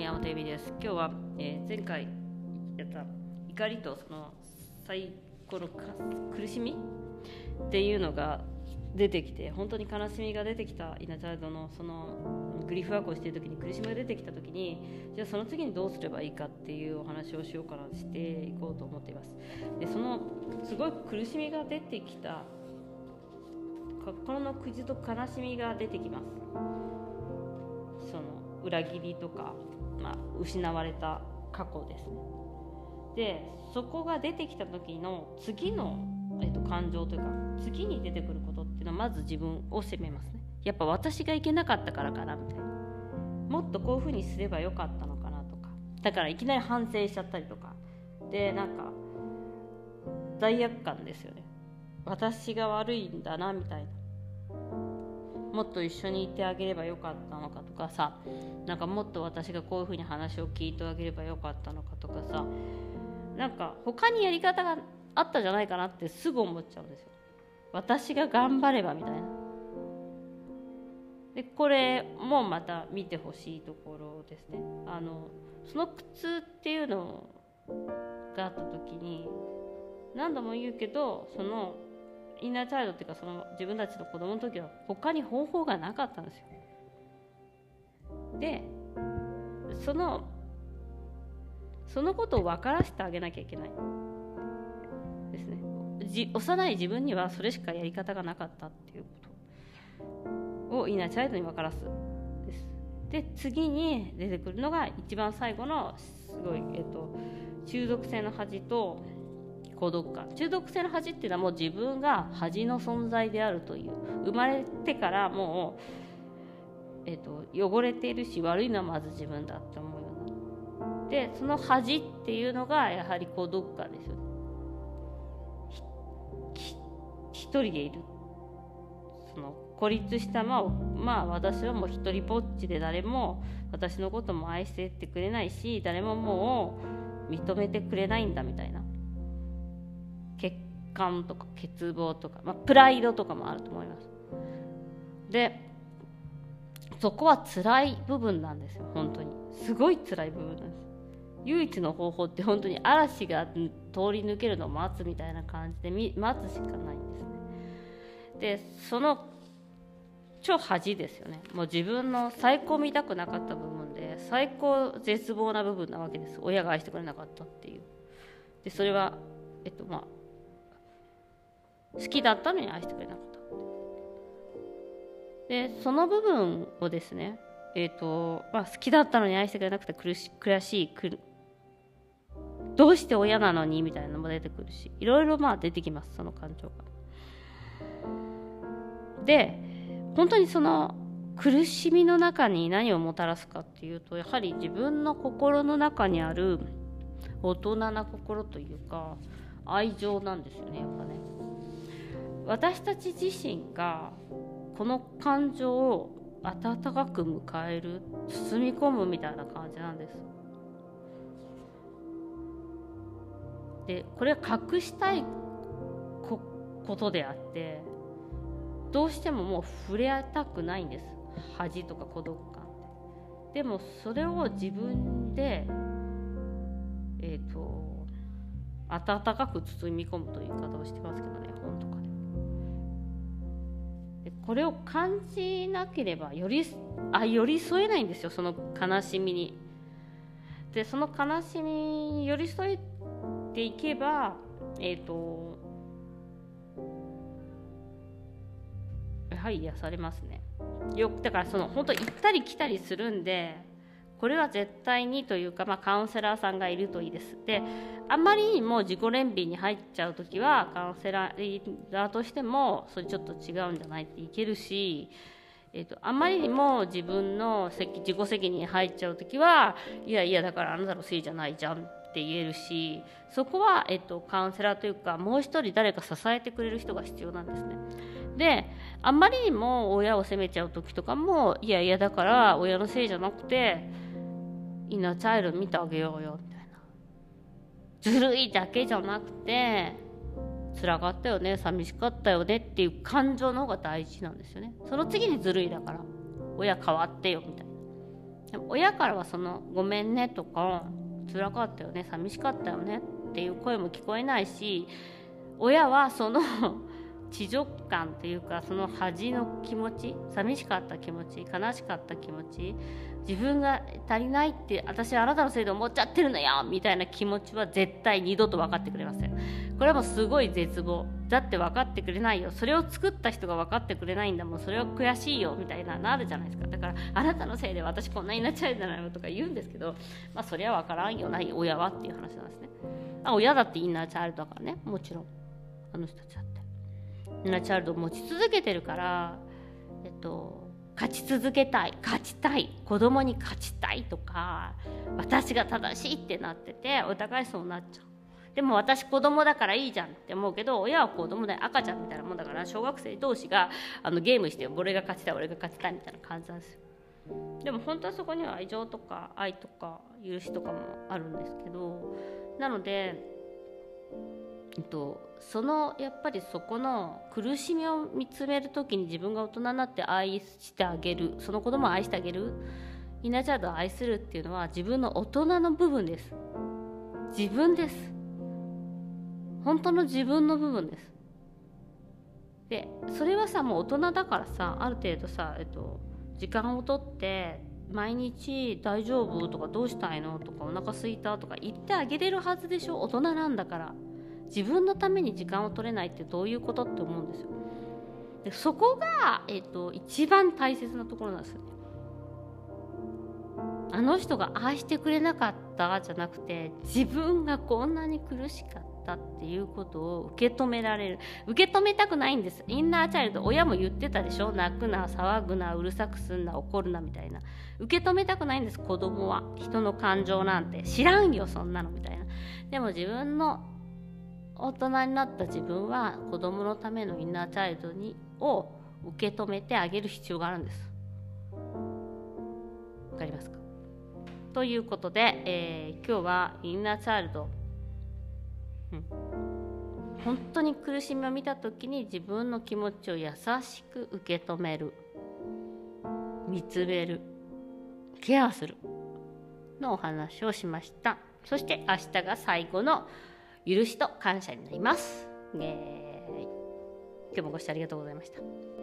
山本恵美です。今日は、えー前回やった怒りとその最高の苦しみっていうのが出てきて本当に悲しみが出てきたイナチャイルドのそのグリフワークをしている時に苦しみが出てきた時にじゃあその次にどうすればいいかっていうお話をしようかなしていこうと思っています。でそのすごい苦しみが出てきた心の傷と悲しみが出てきます。その裏切りとか、まあ、失われた過去ですね。でそこが出てきた時の次の、えっと、感情というか次に出てくることっていうのはまず自分を責めますね。やっぱ私がいけなかったからかなみたいな。もっとこういうふうにすればよかったのかなとか。だからいきなり反省しちゃったりとか。でなんか罪悪感ですよね。私が悪いんだなみたいな。もっと一緒にいてあげればよかったのかとかさなんかもっと私がこういうふうに話を聞いてあげればよかったのかとかさなんか他にやり方があったんじゃないかなってすぐ思っちゃうんですよ。私が頑張ればみたいな。でこれもまた見てほしいところですね。あのその苦痛っていうのがあった時に何度も言うけどそのインナーチャイルドっていうかその自分たちの子供の時は他に方法がなかったんですよ。でそのそのことを分からせてあげなきゃいけない。ですね。じ幼い自分にはそれしかやり方がなかったっていうこと。をインナーチャイルドに分からす。です。で次に出てくるのが一番最後のすごい、えっと、中毒性の恥と孤独感中毒性の恥っていうのはもう自分が恥の存在であるという。生まれてからもう、えっと、汚れているし悪いのはまず自分だって思うようなでその恥っていうのがやはり孤独感ですよ。ね一人でいる。その孤立したまままあ私はもう一人ぽっちで誰も私のことも愛してってくれないし誰ももう認めてくれないんだみたいな。血管とか欠乏とか、まあ、プライドとかもあると思います。でそこは辛い部分なんですよ本当に。すごい辛い部分なんです。唯一の方法って本当に嵐が通り抜けるのを待つみたいな感じで待つしかないんですね。でその超恥ですよね。もう自分の最高見たくなかった部分で最高絶望な部分なわけです。親が愛してくれなかったっていう。でそれはえっとまあ好きだったのに愛してくれなかった。でその部分をですねえっ、とまあ好きだったのに愛してくれなくて苦し悔しいくどうして親なのにみたいなのも出てくるしいろいろまあ出てきますその感情が。で本当にその苦しみの中に何をもたらすかっていうとやはり自分の心の中にある大人な心というか愛情なんですよねやっぱね。私たち自身がこの感情を温かく迎える包み込むみたいな感じなんです。でこれは隠したいことであってどうしてももう触れたくないんです。恥とか孤独感って。でもそれを自分でえっ、ー、と温かく包み込むという言い方をしてますけどね本とか。これを感じなければよりあ寄り添えないんですよその悲しみに。でその悲しみに寄り添えていけばえっ、ー、とやはり癒されますね。よだからその本当行ったり来たりするんでこれは絶対にというか、まあ、カウンセラーさんがいるといいですであんまりにも自己憐憫に入っちゃう時はカウンセラーとしてもそれちょっと違うんじゃないっていけるしえーと、あんまりにも自分の自己責任に入っちゃう時はいやいやだからあなたのせいじゃないじゃんって言えるしそこは、えーとカウンセラーというかもう一人誰か支えてくれる人が必要なんですね。であんまりにも親を責めちゃう時とかもいやいやだから親のせいじゃなくてインナーチャイルド見てあげようよみたいな。ずるいだけじゃなくて辛かったよね寂しかったよねっていう感情の方が大事なんですよね。その次にずるいだから親変わってよみたいな。でも親からはその「ごめんね」とか「辛かったよね寂しかったよね」っていう声も聞こえないし親はその地辱感というかその恥の気持ち寂しかった気持ち悲しかった気持ち自分が足りないって私はあなたのせいで思っちゃってるのよみたいな気持ちは絶対二度と分かってくれません。これはもうすごい絶望。だって分かってくれないよ。それを作った人が分かってくれないんだもん。それは悔しいよみたいななるじゃないですか。だからあなたのせいで私こんなになっちゃうんじゃないのとか言うんですけどまあそれは分からんよない親はっていう話なんですね。あ親だってインナーチャイルドだからね。もちろん。あの人たちだって。ナチャイルドを持ち続けてるからえっと勝ち続けたい勝ちたい子供に勝ちたいとか私が正しいってなっててお互いそうなっちゃう。でも私子供だからいいじゃんって思うけど親は子供で赤ちゃんみたいなもんだから小学生同士があのゲームして俺が勝ちたい俺が勝ちたいみたいな感じなんですよ。でも本当はそこには愛情とか愛とか許しとかもあるんですけどなのでと、そのやっぱりそこの苦しみを見つめる時に自分が大人になって愛してあげるその子供を愛してあげるイナチャイルドを愛するっていうのは自分の大人の部分です。自分です。本当の自分の部分です。でそれはさもう大人だからさある程度さ、えっと、時間をとって毎日大丈夫とかどうしたいのとかお腹すいたとか言ってあげれるはずでしょ？大人なんだから。自分のために時間を取れないってどういうことって思うんですよ。でそこが、えーと、一番大切なところなんですよね。あの人が愛してくれなかったじゃなくて自分がこんなに苦しかったっていうことを受け止められる。受け止めたくないんです。インナーチャイルド親も言ってたでしょ？泣くな騒ぐなうるさくすんな怒るなみたいな。受け止めたくないんです。子供は。人の感情なんて。知らんよそんなのみたいな。でも自分の大人になった自分は子供のためのインナーチャイルドにを受け止めてあげる必要があるんです。わかりますか？ということで、えー、今日はインナーチャイルド、うん、本当に苦しみを見た時に自分の気持ちを優しく受け止める。見つめる。ケアする。のお話をしました。そして明日が最後の許しと感謝になります。えー、今日もご視聴ありがとうございました。